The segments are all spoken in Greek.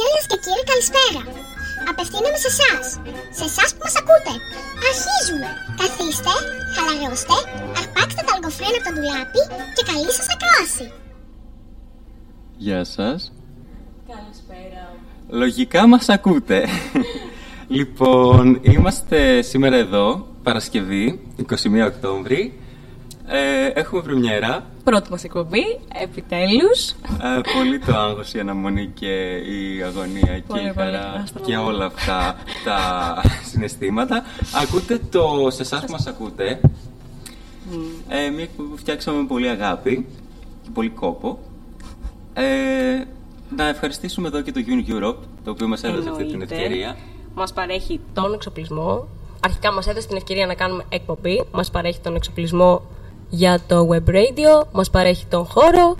Κυρίες και κύριοι, καλησπέρα. Απευθύνομαι σε εσάς, σε εσάς που μας ακούτε. Αρχίζουμε. Καθίστε, χαλαρώστε, αρπάξτε τα αργοφρένα από το ντουλάπι και καλή σας ακρόαση. Γεια σας. Καλησπέρα. Λογικά μας ακούτε. λοιπόν, είμαστε σήμερα εδώ, Παρασκευή, 21 Οκτώβρη. Ε, έχουμε πρεμιέρα. Πρώτη μας εκπομπή, επιτέλους. Ε, πολύ το άγχος, η αναμονή και η αγωνία και Πολύ, η πολύ. χαρά Ας το και δούμε. όλα αυτά τα συναισθήματα. Ακούτε το σε εσάς που μας ακούτε. Ε, μια εκπομπή που φτιάξαμε με πολύ αγάπη και πολύ κόπο. Ε, να ευχαριστήσουμε εδώ και το Uni Europe, το οποίο μας έδωσε αυτή την Εννοείται. ευκαιρία. Μας παρέχει τον εξοπλισμό. Αρχικά μας έδωσε την ευκαιρία να κάνουμε εκπομπή. Μας παρέχει τον εξοπλισμό για το web radio. Μας παρέχει τον χώρο.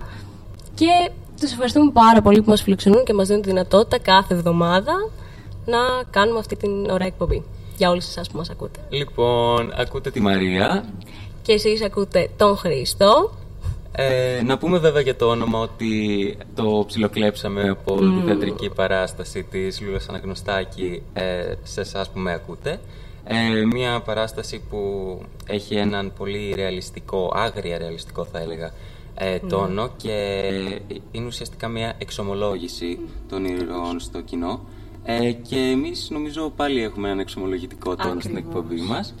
Και τους ευχαριστούμε πάρα πολύ που μας φιλοξενούν και μας δίνουν τη δυνατότητα κάθε εβδομάδα να κάνουμε αυτή την ωραία εκπομπή. Για όλους εσάς που μας ακούτε. Λοιπόν, ακούτε τη Μαρία. Και εσείς ακούτε τον Χρήστο. Ε, να πούμε βέβαια για το όνομα ότι το ψιλοκλέψαμε από τη θεατρική παράσταση της Λούλας Αναγνωστάκη ε, σε εσάς που με ακούτε. Ε, μια παράσταση που έχει έναν πολύ ρεαλιστικό, άγρια ρεαλιστικό θα έλεγα, ε, τόνο και είναι ουσιαστικά μια εξομολόγηση των ηρώων στο κοινό. Ε, και εμείς νομίζω πάλι έχουμε έναν εξομολογητικό τόνο στην Ακριβώς. εκπομπή μας.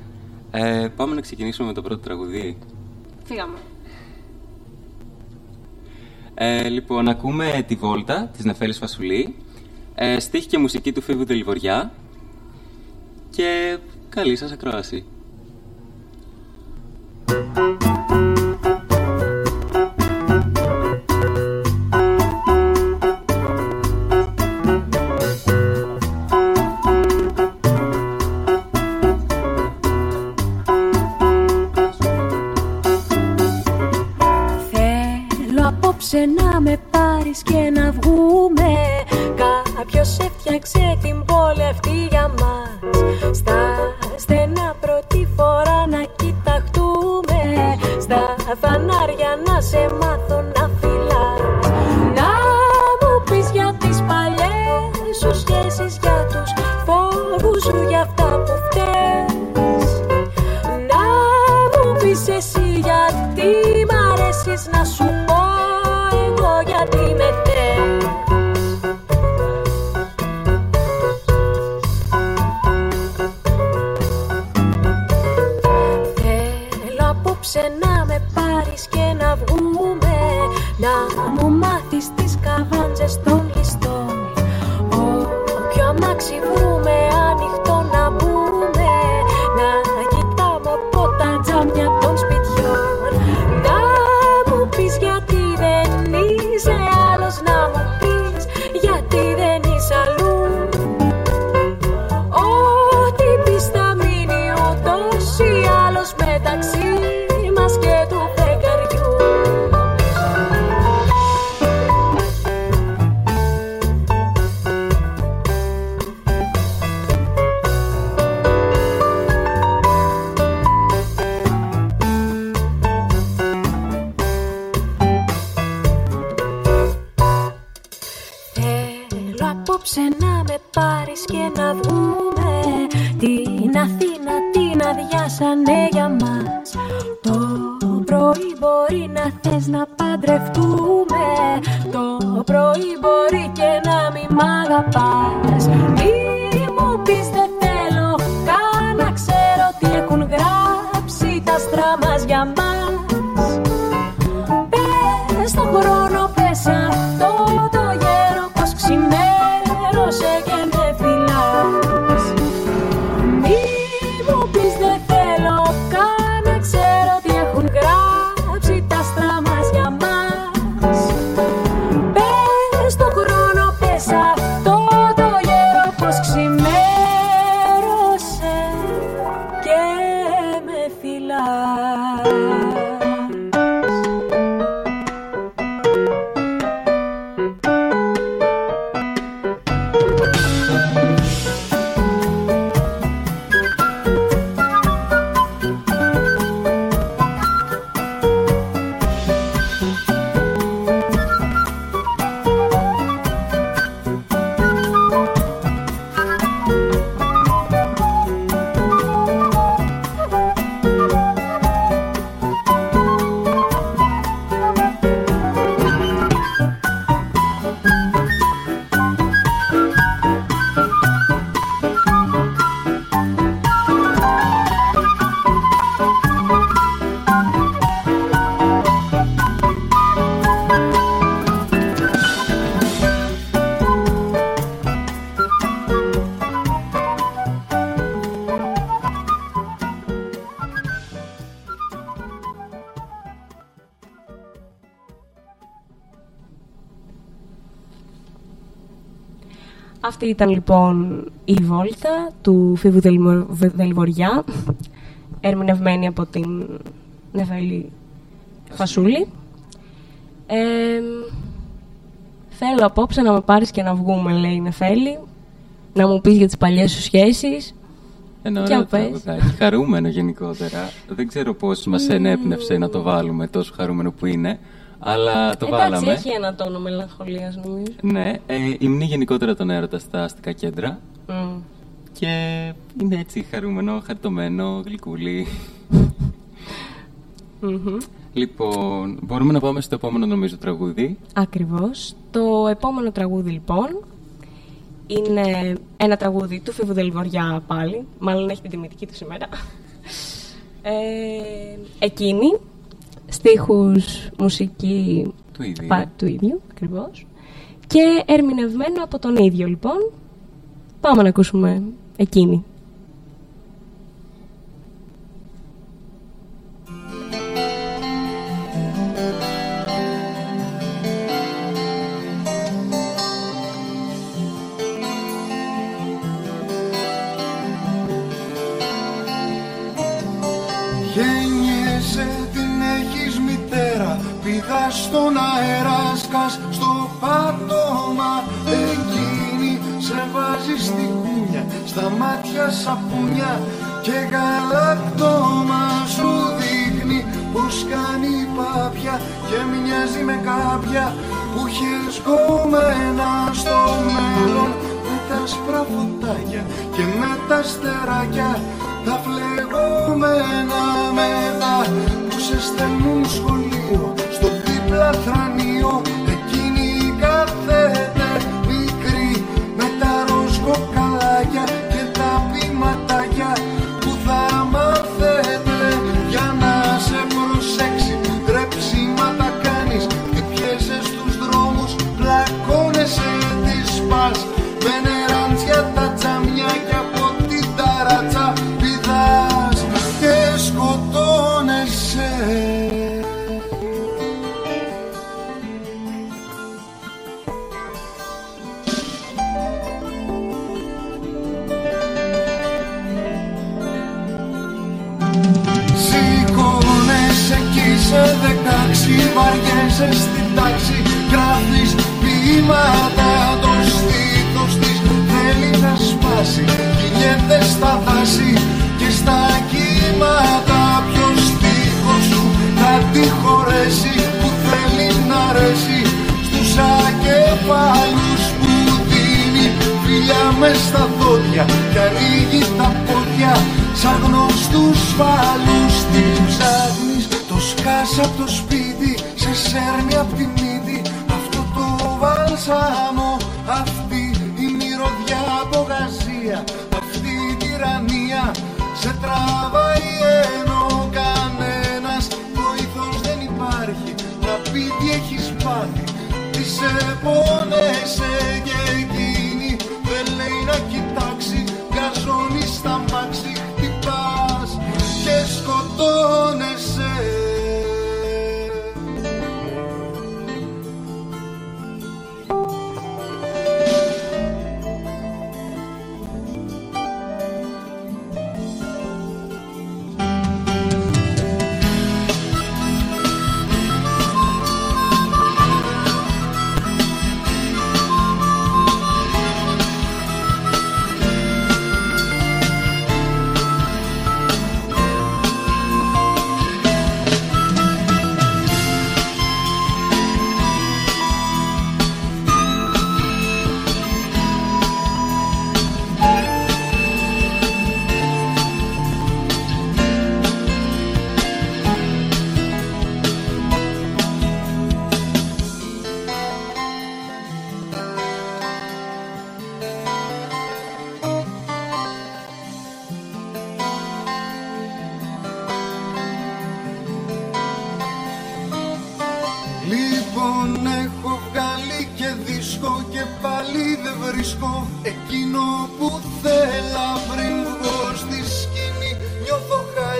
Ε, πάμε να ξεκινήσουμε με το πρώτο τραγουδί. Φύγαμε. Ε, λοιπόν, ακούμε τη Βόλτα της Νεφέλης Φασουλή, ε, στίχη και μουσική του Φίβου Τελιβοριά και καλή σας ακρόαση. Εσύ γιατί μ' αρέσεις να σου πω Το πρωί μπορεί και να μη μ' αγαπάς Αυτή ήταν λοιπόν η βόλτα του Φίβου Δελμο- Δελβοριά, ερμηνευμένη από την Νεφέλη Φασούλη. Ε, θέλω απόψε να με πάρεις και να βγούμε, λέει η Νεφέλη, να μου πεις για τις παλιές σου σχέσεις. Ένα Για ωραίο πες. τραγουδάκι, χαρούμενο γενικότερα. Δεν ξέρω πώς μας ενέπνευσε να το βάλουμε τόσο χαρούμενο που είναι, αλλά το Εντάξει, βάλαμε. έχει ένα τόνο μελαγχολίας νομίζω. Ναι, ε, υμνεί γενικότερα τον έρωτα στα αστικά κέντρα Μμ. και είναι έτσι χαρούμενο, χαρτωμένο, γλυκούλι. Μμμ. Λοιπόν, μπορούμε να πάμε στο επόμενο νομίζω τραγούδι. Ακριβώς. Το επόμενο τραγούδι λοιπόν είναι ένα τραγούδι του Φίβου Δελβοριά πάλι. Μάλλον έχει την τιμητική του σήμερα. Ε, εκείνη, στίχους, μουσική Του ίδιου. πα- του ίδιου, ακριβώς. Και ερμηνευμένο από τον ίδιο λοιπόν. Πάμε να ακούσουμε εκείνη.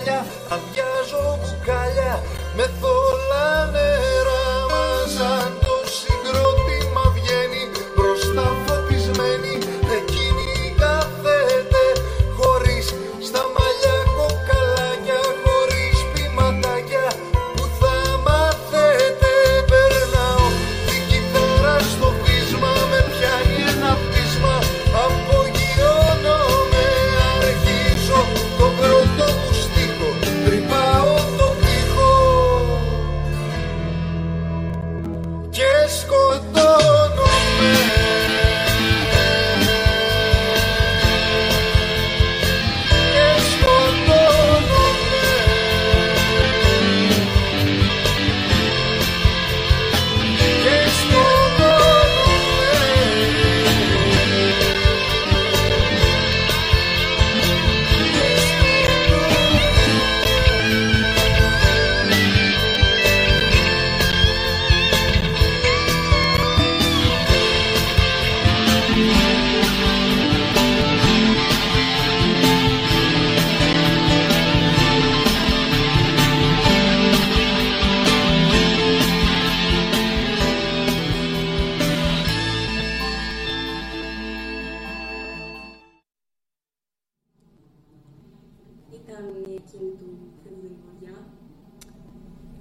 Νιώθω χάλια, αδειάζω μπουκάλια Με θολά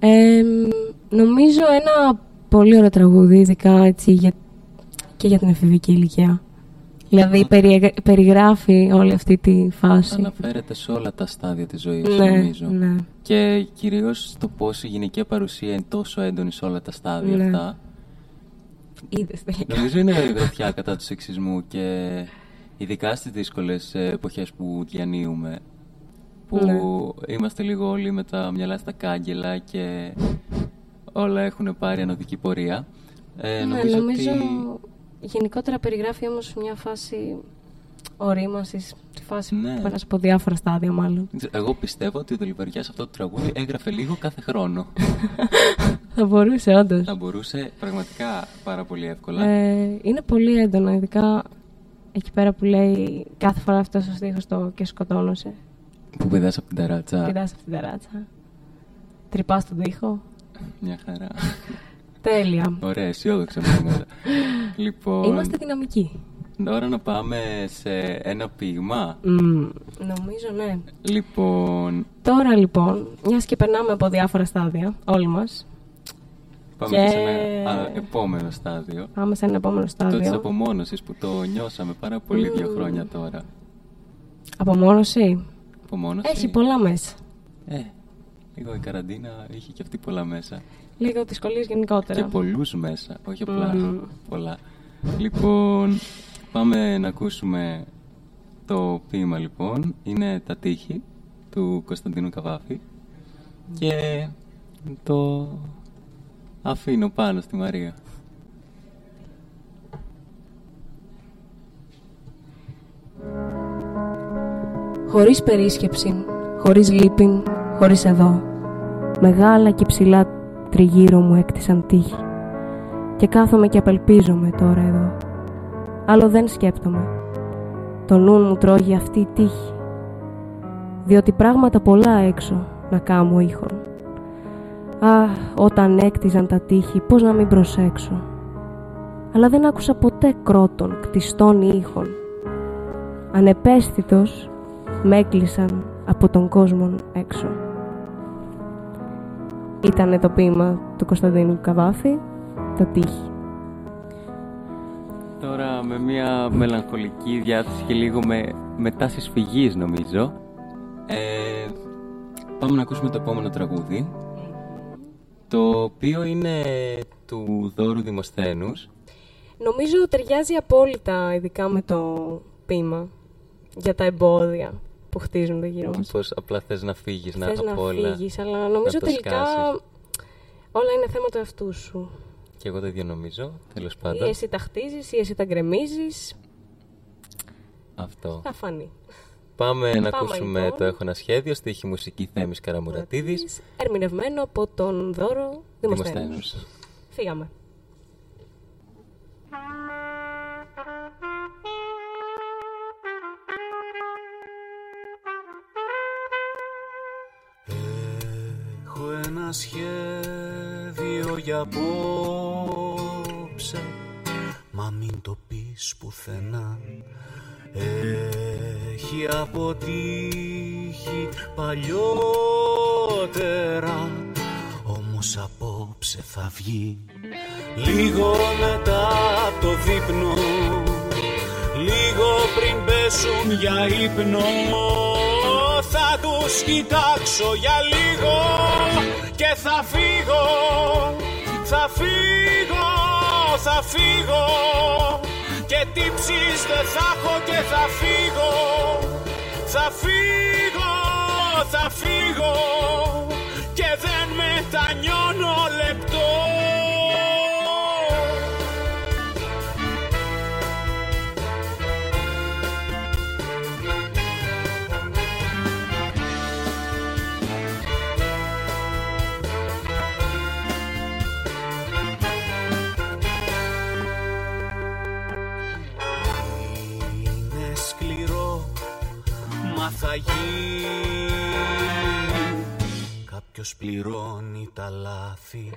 ε, νομίζω ένα πολύ ωραίο τραγούδι, ειδικά έτσι, για, και για την εφηβική ηλικία. Δηλαδή περι, περιγράφει όλη αυτή τη φάση. Αναφέρεται σε όλα τα στάδια της ζωής, Ναι, νομίζω. ναι. Και κυρίως το πώς η γυναικεία παρουσία είναι τόσο έντονη σε όλα τα στάδια Ναι. αυτά. Είδες τελικά. Νομίζω είναι γροθιά κατά του σεξισμού και ειδικά στις δύσκολες ε, εποχές που διανύουμε που Ναι. είμαστε λίγο όλοι με τα μυαλά στα κάγκελα και όλα έχουν πάρει ανωδική πορεία. Ε, Ναι, νομίζω, νομίζω ότι γενικότερα περιγράφει όμως μια φάση ορίμασης, τη φάση Ναι. που πέρασε από διάφορα στάδια μάλλον. εγώ πιστεύω ότι ο Δελιβαριάς αυτό το τραγούδι έγραφε λίγο κάθε χρόνο. Θα μπορούσε όντως. Θα μπορούσε πραγματικά πάρα πολύ εύκολα. Ε, είναι πολύ έντονο, ειδικά εκεί πέρα που λέει κάθε φορά αυτός ο στίχος το και σκοτώνωσε. Που πηδάς από την ταράτσα. Πηδάς αυτή την ταράτσα. Τρυπάς τον τοίχο. Μια χαρά. Τέλεια. Ωραία, αισιόδοξα πράγματα. λοιπόν, Είμαστε δυναμικοί. τώρα να πάμε σε ένα ποίημα. Μμμ, νομίζω ναι. Λοιπόν, Τώρα λοιπόν, μιας και περνάμε από διάφορα στάδια, όλοι μας, πάμε Και- και... σε ένα α, επόμενο στάδιο. πάμε σε ένα επόμενο Το της στάδιο. απομόνωσης που το νιώσαμε πάρα πολύ δύο χρόνια τώρα. Απομόνωση; Απομόνωση. Έχει πολλά μέσα. Ε, λίγο η καραντίνα είχε και αυτή πολλά μέσα. Λίγο δυσκολίες γενικότερα. Και πολλούς μέσα, όχι απλά Μμμ. πολλά. Λοιπόν, πάμε να ακούσουμε το ποίημα λοιπόν. Είναι τα τείχη του Κωνσταντίνου Καβάφη και το αφήνω πάνω στη Μαρία. Χωρίς περίσκεψη, χωρίς λύπη, χωρίς εδώ. Μεγάλα και ψηλά τριγύρω μου έκτισαν τείχη. Και κάθομαι και απελπίζομαι τώρα εδώ. Άλλο δεν σκέπτομαι. Το νου μου τρώγει αυτή η τύχη. Διότι πράγματα πολλά έξω να κάμω ήχον. Α, όταν έκτιζαν τα τείχη, πώς να μην προσέξω. Αλλά δεν άκουσα ποτέ κρότων, κτιστών ήχων. Ανεπαίσθητος με έκλεισαν από τον κόσμο έξω. Ήτανε το ποίημα του Κωνσταντίνου Καβάφη, τα τείχη. Τώρα με μια μελαγχολική διάθεση και λίγο με, με τάσεις φυγής νομίζω. Ε, πάμε να ακούσουμε το επόμενο τραγούδι. Το οποίο είναι του Δώρου Δημοσθένους. Νομίζω ταιριάζει απόλυτα, ειδικά με το ποίημα, για τα εμπόδια που χτίζονται γύρω μας. Πως απλά θες να φύγεις, να Θες να απ' όλα. φύγεις, αλλά νομίζω το τελικά σκάσεις. όλα είναι θέμα του εαυτού σου. Και εγώ το ίδιο νομίζω, τέλος Ή πάντων. εσύ τα χτίζεις ή εσύ τα γκρεμίζεις. Αυτό. Θα φανεί. Πάμε να Πάμε, ακούσουμε λοιπόν. το Έχω ένα σχέδιο, στοίχη μουσική Θέμης Καραμουρατίδης. Ερμηνευμένο από τον Δώρο Δημοσθένους. Δημοσθένους. Φύγαμε. Ένα σχέδιο για απόψε. Μα μην το πεις πουθενά. Έχει αποτύχει παλιότερα. Όμως απόψε θα βγει. Λίγο μετά από το δείπνο. Λίγο πριν πέσουν για ύπνο Θα τους κοιτάξω για λίγο Και θα φύγω Θα φύγω Θα φύγω. Και τύψεις δεν θα έχω και θα φύγω Θα φύγω Θα φύγω πληρώνει τα λάθη.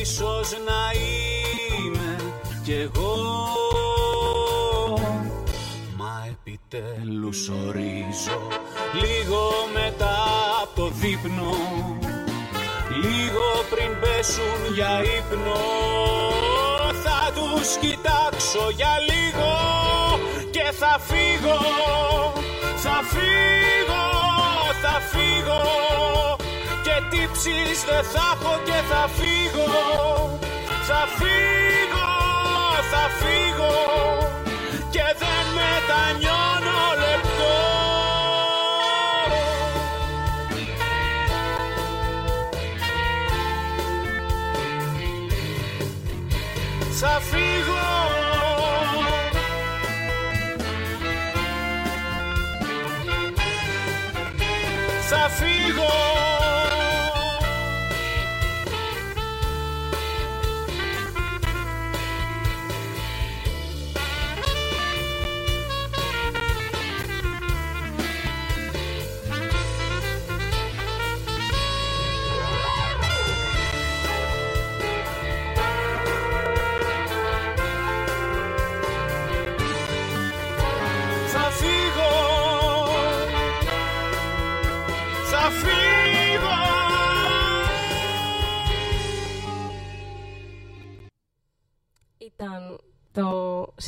Ίσως να είμαι κι εγώ. Μα επιτέλους επιτέλους ορίζω Λίγο μετά από το δείπνο. Λίγο πριν πέσουν για ύπνο Θα τους κοιτάξω για λίγο Και θα φύγω Θα φύγω Θα φύγω. Και τύψεις δεν θα έχω και θα φύγω. Θα φύγω Θα φύγω. Και δεν μετανιώνω λεπτό. Θα φύγω Θα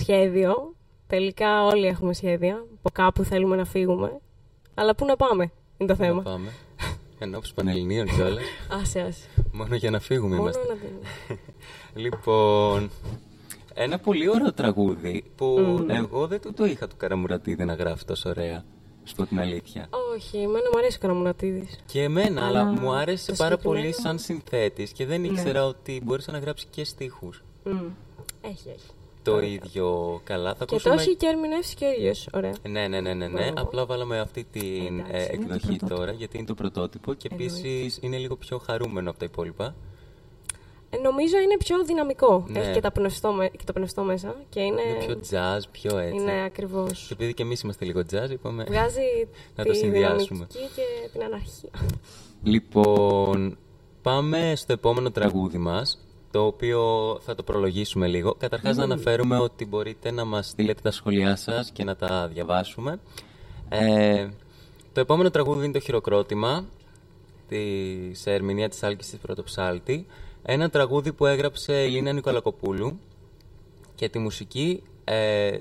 σχέδιο. Τελικά όλοι έχουμε σχέδια. Από κάπου θέλουμε να φύγουμε. Αλλά πού να πάμε, είναι το Να θέμα. πάμε; Ενώπιση Πανελληνίων κιόλας. Άσε, άσε. Μόνο για να φύγουμε Μόνο είμαστε. να δούμε. Λοιπόν, ένα πολύ ωραίο τραγούδι που εγώ δεν του το είχα του Καραμουρατίδη να γράφει τόσο ωραία. Σου πω την αλήθεια. Όχι, εμένα μου αρέσει ο Καραμουρατίδης. Και εμένα, αλλά, Αλλά μου άρεσε το πάρα συγκεκριμένο- πολύ σαν συνθέτης και δεν ήξερα ότι μπορούσε να γράψεις και στίχους. Μμ. Έχει, έχει. Το ίδιο καλά. Θα Και ακούσουμε... το έχει και ερμηνεύσει και ο ίδιος. Ωραία. Ναι, ναι, ναι, ναι, ναι. Μπράβο. Απλά βάλαμε αυτή την Εντάξει, ε, είναι το εκδοχή πρωτότυπο. τώρα γιατί είναι το πρωτότυπο και επίσης είναι λίγο πιο χαρούμενο από τα υπόλοιπα. Ε, νομίζω είναι πιο δυναμικό. Ναι. Έχει και, τα πνευστό, με- και το πνευστό μέσα. Και είναι, Είναι πιο jazz, πιο έτσι. είναι ακριβώς. Και επειδή και εμείς είμαστε λίγο jazz, είπαμε. Βγάζει Να το τη συνδυάσουμε. δυναμική και την αναρχία. Λοιπόν, πάμε στο επόμενο τραγούδι μας, το οποίο θα το προλογίσουμε λίγο. Καταρχάς να αναφέρουμε ότι μπορείτε να μας στείλετε τα σχόλιά σας και να τα διαβάσουμε. Ε, το επόμενο τραγούδι είναι το χειροκρότημα, της, σε ερμηνεία της Άλκης της Πρωτοψάλτη. Ένα τραγούδι που έγραψε η Λίνα Νικολακοπούλου και τη μουσική ε,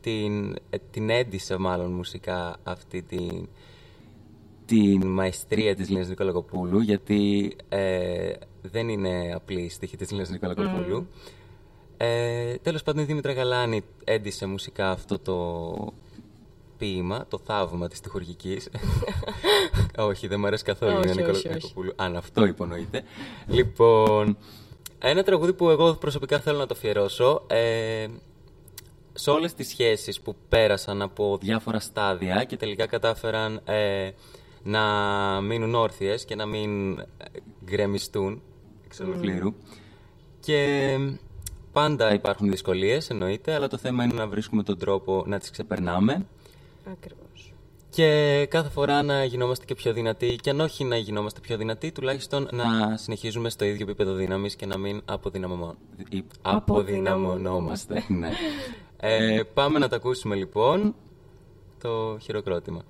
την, ε, την έντυσε μάλλον μουσικά αυτή την, την μαεστρία της Λίνας Νικολακοπούλου γιατί ε, δεν είναι απλή η στίχη της Λίνας Νικολακοπούλου. Ε, τέλος πάντων η Δήμητρα Γαλάνη έντυσε μουσικά αυτό το ποίημα, το θαύμα της τυχουργικής. όχι, δεν μου αρέσει καθόλου η Όχι, Λίνα όχι, όχι. Νικολακοπούλου, αν αυτό υπονοείται. λοιπόν, ένα τραγούδι που εγώ προσωπικά θέλω να το αφιερώσω. Ε, σε όλες τις σχέσεις που πέρασαν από διάφορα στάδια και τελικά κατάφεραν ε, να μείνουν όρθιες και να μην ε, γκρεμιστούν εξ ολοκλήρου. Και πάντα υπάρχουν δυσκολίες, εννοείται, αλλά το θέμα είναι να βρίσκουμε τον τρόπο να τις ξεπερνάμε Ακριβώς. και κάθε φορά να γινόμαστε και πιο δυνατοί και αν όχι να γινόμαστε πιο δυνατοί, τουλάχιστον να συνεχίζουμε στο ίδιο επίπεδο δύναμης και να μην αποδυναμωμό- ή- αποδυναμωνόμαστε. ναι. ε, πάμε να τα ακούσουμε λοιπόν το χειροκρότημα.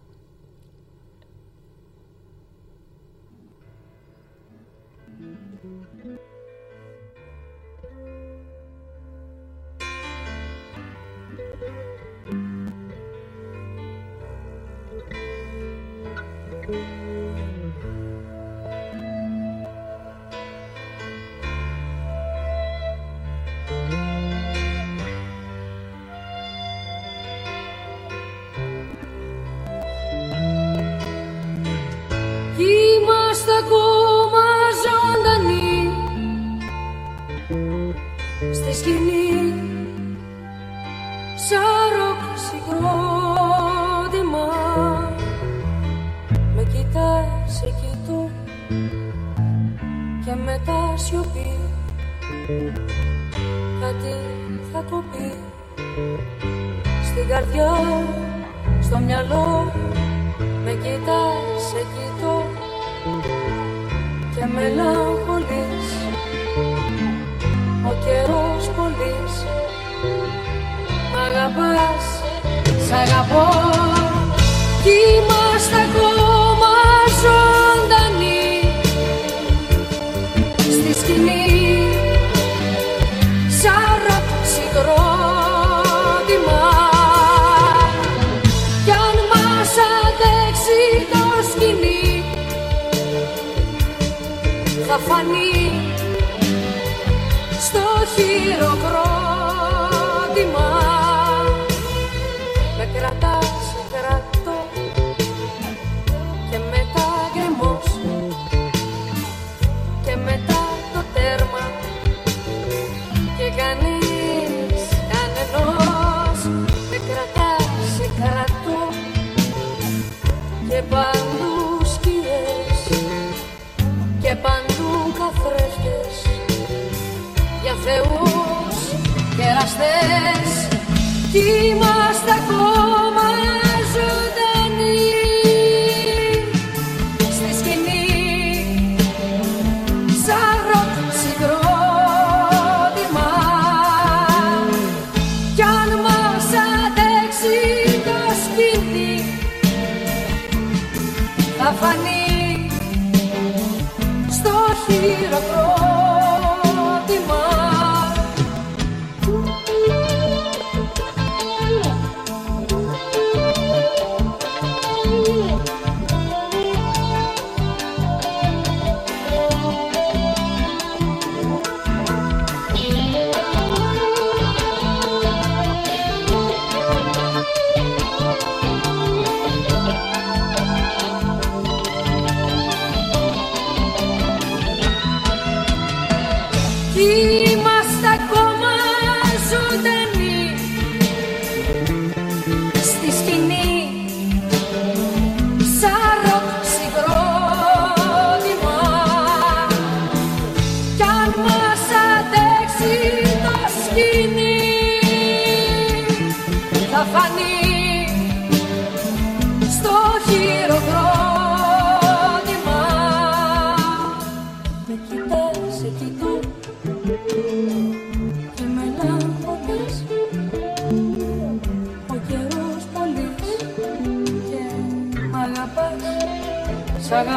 Κι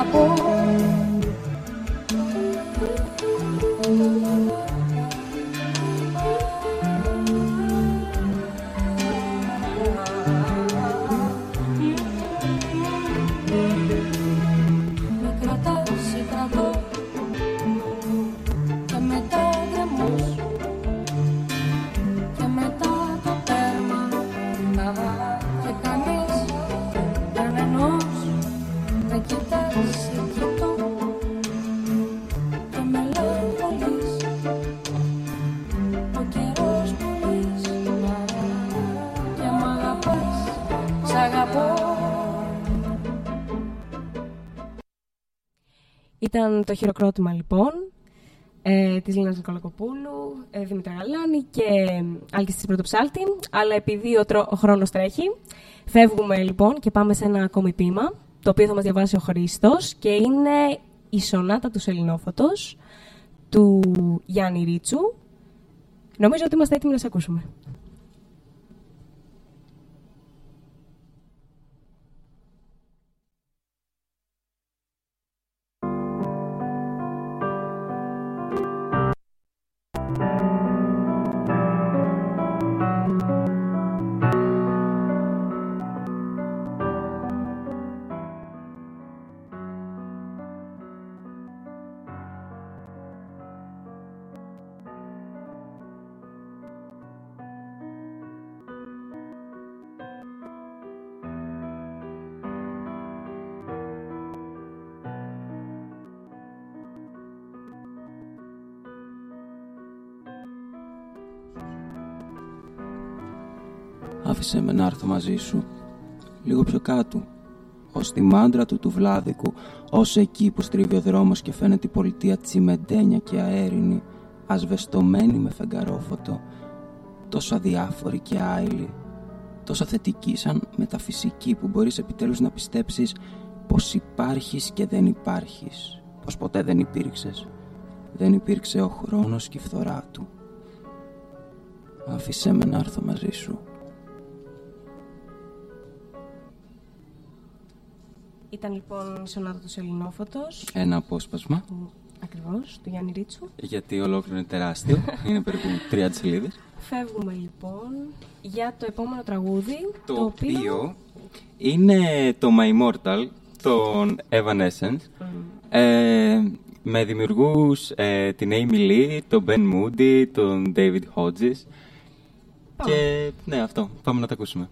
ako αγαπώ Ήταν το χειροκρότημα λοιπόν ε, της Λίνας Νικολακοπούλου, ε, Δήμητρα Γαλάνη και ε, Άλκης της Πρωτοψάλτη. Αλλά επειδή ο, τρο- ο χρόνος τρέχει, φεύγουμε λοιπόν και πάμε σε ένα ακόμη ποίημα, το οποίο θα μας διαβάσει ο Χρήστος και είναι η Σονάτα του Σελινόφωτος του Γιάννη Ρίτσου. Νομίζω ότι είμαστε έτοιμοι να σε ακούσουμε. Άφησε με να έρθω μαζί σου, λίγο πιο κάτω, ως τη μάντρα του του Βλάδικου, ως εκεί που στρίβει ο δρόμος και φαίνεται η πολιτεία τσιμεντένια και αέρινη, ασβεστομένη με φεγγαρόφωτο, τόσο αδιάφορη και άειλη, τόσο θετική σαν μεταφυσική που μπορείς επιτέλους να πιστέψεις πως υπάρχεις και δεν υπάρχεις, πως ποτέ δεν υπήρξες. Δεν υπήρξε ο χρόνος και η φθορά του. Άφησέ με να έρθω μαζί σου. Ήταν λοιπόν η σονάτα του Ελληνόφωτος. Ένα απόσπασμα. Ακριβώς, του Γιάννη Ρίτσου. Γιατί ολόκληρο είναι τεράστιο. είναι περίπου 30 σελίδε. Φεύγουμε λοιπόν για το επόμενο τραγούδι. Το, οποίο... είναι το My Immortal των Evanescence. Mm. Με δημιουργούς ε, την Amy Lee, τον Ben Moody, τον David Hodges. Πάμε. Και ναι, αυτό. Πάμε να τα ακούσουμε.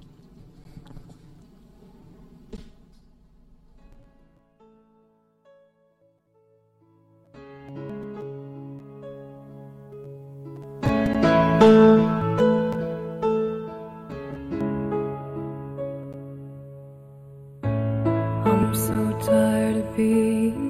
be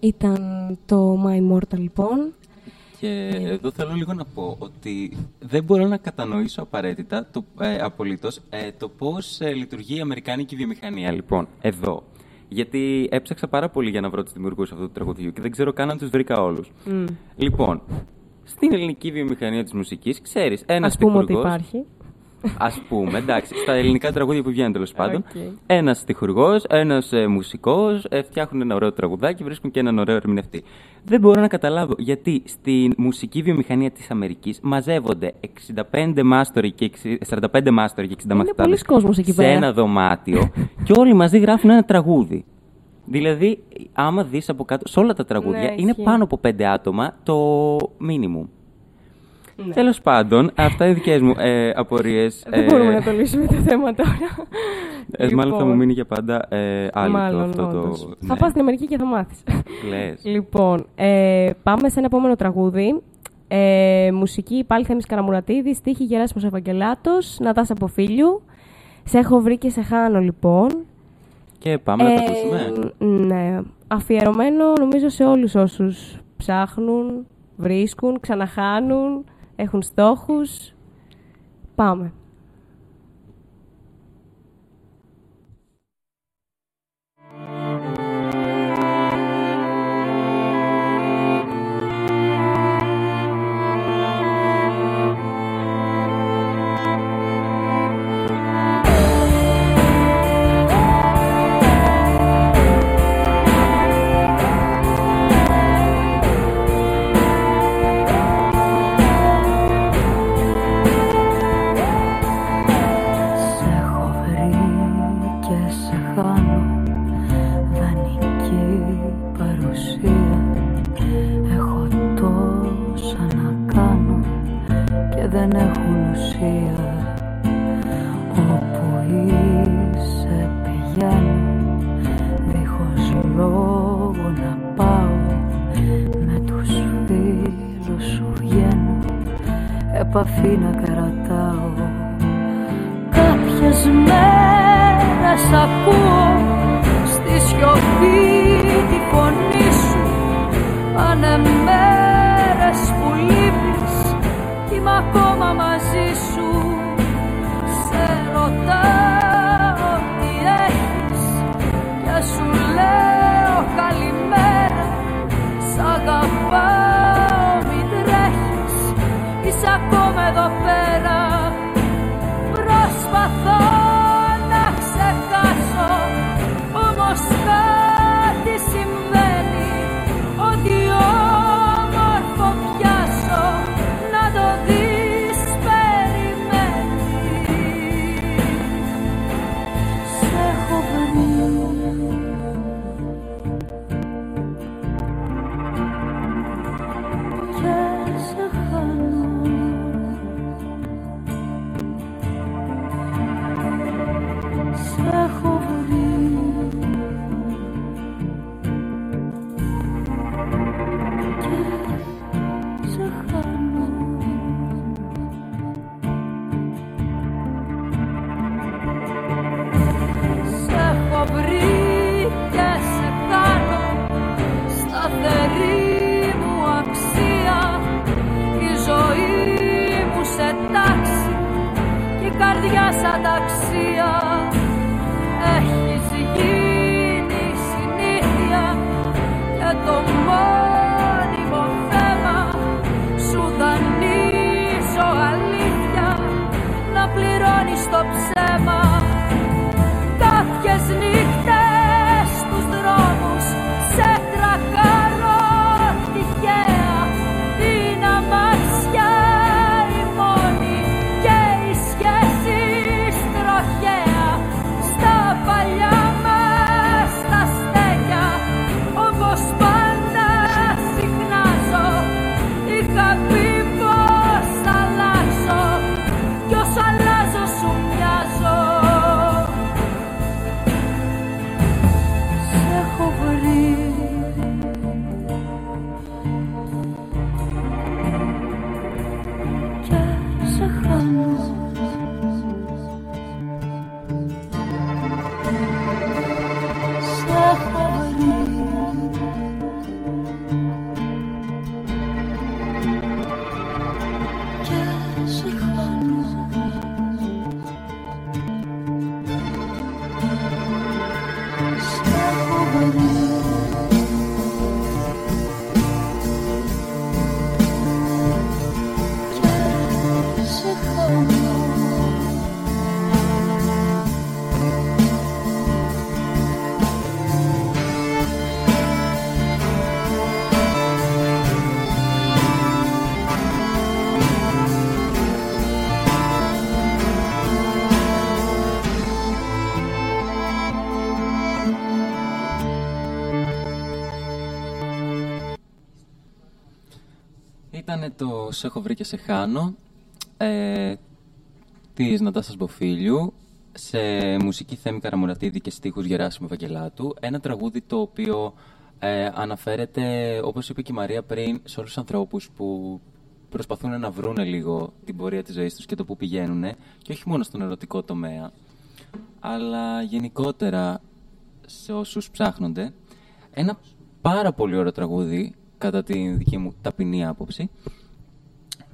Ήταν το My Immortal, λοιπόν. Και ε, εδώ θέλω λίγο να πω ότι δεν μπορώ να κατανοήσω απαραίτητα το, ε, απολύτως ε, το πώς ε, λειτουργεί η Αμερικάνικη βιομηχανία λοιπόν εδώ. Γιατί έψαξα πάρα πολύ για να βρω τους δημιουργούς αυτού του τραγουδιού και δεν ξέρω καν αν τους βρήκα όλους. Mm. Λοιπόν, στην ελληνική βιομηχανία της μουσικής, ξέρεις, ένας Ας πούμε ότι υπάρχει. Α πούμε, εντάξει, στα ελληνικά τραγούδια που βγαίνουν τέλος πάντων. Οκ. Ένας τυχουργό, ένας ε, μουσικός φτιάχνουν ένα ωραίο τραγουδάκι, βρίσκουν και έναν ωραίο ερμηνευτή. Δεν μπορώ να καταλάβω γιατί στη μουσική βιομηχανία της Αμερικής μαζεύονται 65 μάστοροι και 60 45 μάστοροι και 60 μαθητάδες πολλής κόσμος εκεί σε πέρα. ένα δωμάτιο και όλοι μαζί γράφουν ένα τραγούδι. Δηλαδή, άμα δεις από κάτω, σε όλα τα τραγούδια Ναι, είναι ισχύει. πάνω από 5 άτομα το minimum. Τέλος πάντων, αυτά είναι δικές μου ε, απορίες. Δεν μπορούμε να το λύσουμε το θέμα τώρα. Ε, Μάλλον θα Λοιπόν. μου μείνει για πάντα ε, άλλο Μάλλον, αυτό το. όντως. ναι. Θα πας στην Αμερική και θα μάθεις. Λες. λοιπόν, ε, πάμε σε ένα επόμενο τραγούδι. Ε, μουσική πάλι Θέμης Καραμουρατίδης, στίχη Γεράσιμος Ευαγγελάτος, Νατάσα Αποφίλιου. Σε έχω βρει και σε χάνω λοιπόν. Και πάμε να τα Ε, ακούσουμε. Ναι. Αφιερωμένο νομίζω σε όλους όσους ψάχνουν, βρίσκουν, ξαναχάνουν, έχουν στόχους. Πάμε. Επαφή να κρατάω Κάποιες μέρες ακούω στη σιωπή τη φωνή σου. Πάνε μέρες που λείπεις κι είμαι ακόμα μαζί σου. Σε ρωτάω τι έχεις και σου Ήταν το «Σε έχω βρει και σε χάνω» ε, της Νατάσας Μποφίλιου σε μουσική Θέμη Καραμουρατίδη και στίχους Γεράσιμου Βαγγελάτου. Ένα τραγούδι το οποίο ε, αναφέρεται, όπως είπε και η Μαρία πριν, σε όλους τους ανθρώπους που προσπαθούν να βρούνε λίγο την πορεία της ζωής τους και το που πηγαίνουν και όχι μόνο στον ερωτικό τομέα αλλά γενικότερα σε όσους ψάχνονται. Ένα πάρα πολύ ωραίο τραγούδι, κατά τη δική μου ταπεινή άποψη.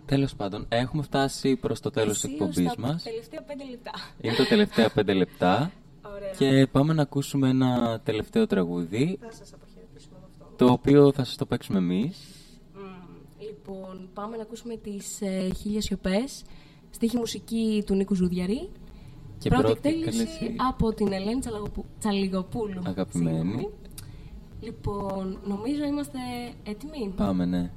Τέλος πάντων, έχουμε φτάσει προς το τέλος της Πλησίως εκπομπής στα μας. τελευταία πέντε λεπτά. Είναι τα τελευταία πέντε λεπτά. Ωραία. Και πάμε να ακούσουμε ένα τελευταίο τραγούδι. Το οποίο θα σας το παίξουμε εμείς. Λοιπόν, πάμε να ακούσουμε τις ε, χίλιες σιωπές. Στίχη μουσική του Νίκου Ζουδιαρή. Και πρώτη πρώτη εκτέλεση εκτέλεση. από την Ελένη Τσαλαγοπου- Τσαλιγοπούλου. Αγαπημένη. Συγγνώμη. Λοιπόν, νομίζω είμαστε έτοιμοι; Πάμε, ναι.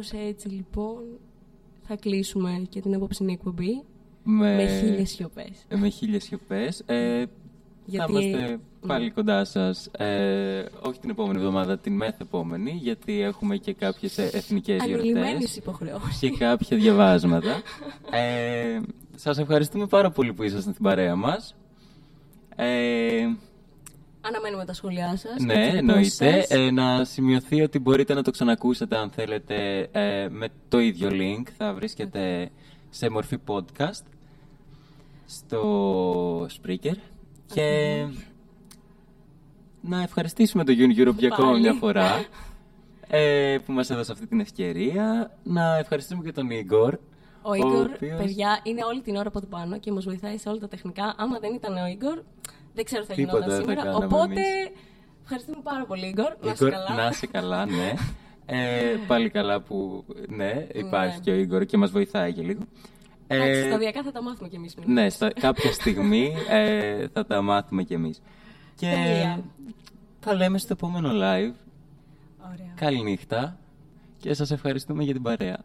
Κάπως έτσι λοιπόν θα κλείσουμε και την απόψινή εκπομπή με, με χίλιες σιωπές. ε, με χίλιες σιωπές. Ε, Γιατί- Θα είμαστε πάλι κοντά σας, ε, όχι την επόμενη εβδομάδα, την μεθεπόμενη, γιατί έχουμε και κάποιες ε, εθνικές Ανελημμένες γιορτές υποχρεώσεις. και κάποια διαβάσματα. ε, σας ευχαριστούμε πάρα πολύ που ήσασταν στην παρέα μας. Ε, Αναμένουμε τα σχόλιά σας. ναι, τις εντυπώσεις εννοείται. σας. Ε, να σημειωθεί ότι μπορείτε να το ξανακούσετε αν θέλετε ε, με το ίδιο link. Θα βρίσκεται σε μορφή podcast στο Spreaker. Και να ευχαριστήσουμε τον Uni Europe για ακόμα Πάλι. μια φορά ε, που μας έδωσε αυτή την ευκαιρία. Να ευχαριστήσουμε και τον Igor. Ο Ίγκορ, οποίος- παιδιά, είναι όλη την ώρα από εδώ πάνω και μας βοηθάει σε όλα τα τεχνικά. Άμα δεν ήταν ο Ίγκορ, δεν ξέρω τι θα Τίποτα γινόταν δεν θα σήμερα. κάναμε Οπότε, εμείς. Ευχαριστούμε πάρα πολύ, Ίγκορ. Να είσαι Ίγκορ, καλά. να είσαι καλά, ναι. Ε, πάλι καλά που ναι, υπάρχει Ναι. και ο Ίγκορ και μας βοηθάει και λίγο. Εντάξει, Ε, σταδιακά θα τα μάθουμε κι εμείς. ναι, στα, κάποια στιγμή ε, θα τα μάθουμε κι εμείς. Και Τέλεια. θα λέμε στο επόμενο live. Ωραία. Καληνύχτα και σας ευχαριστούμε για την παρέα.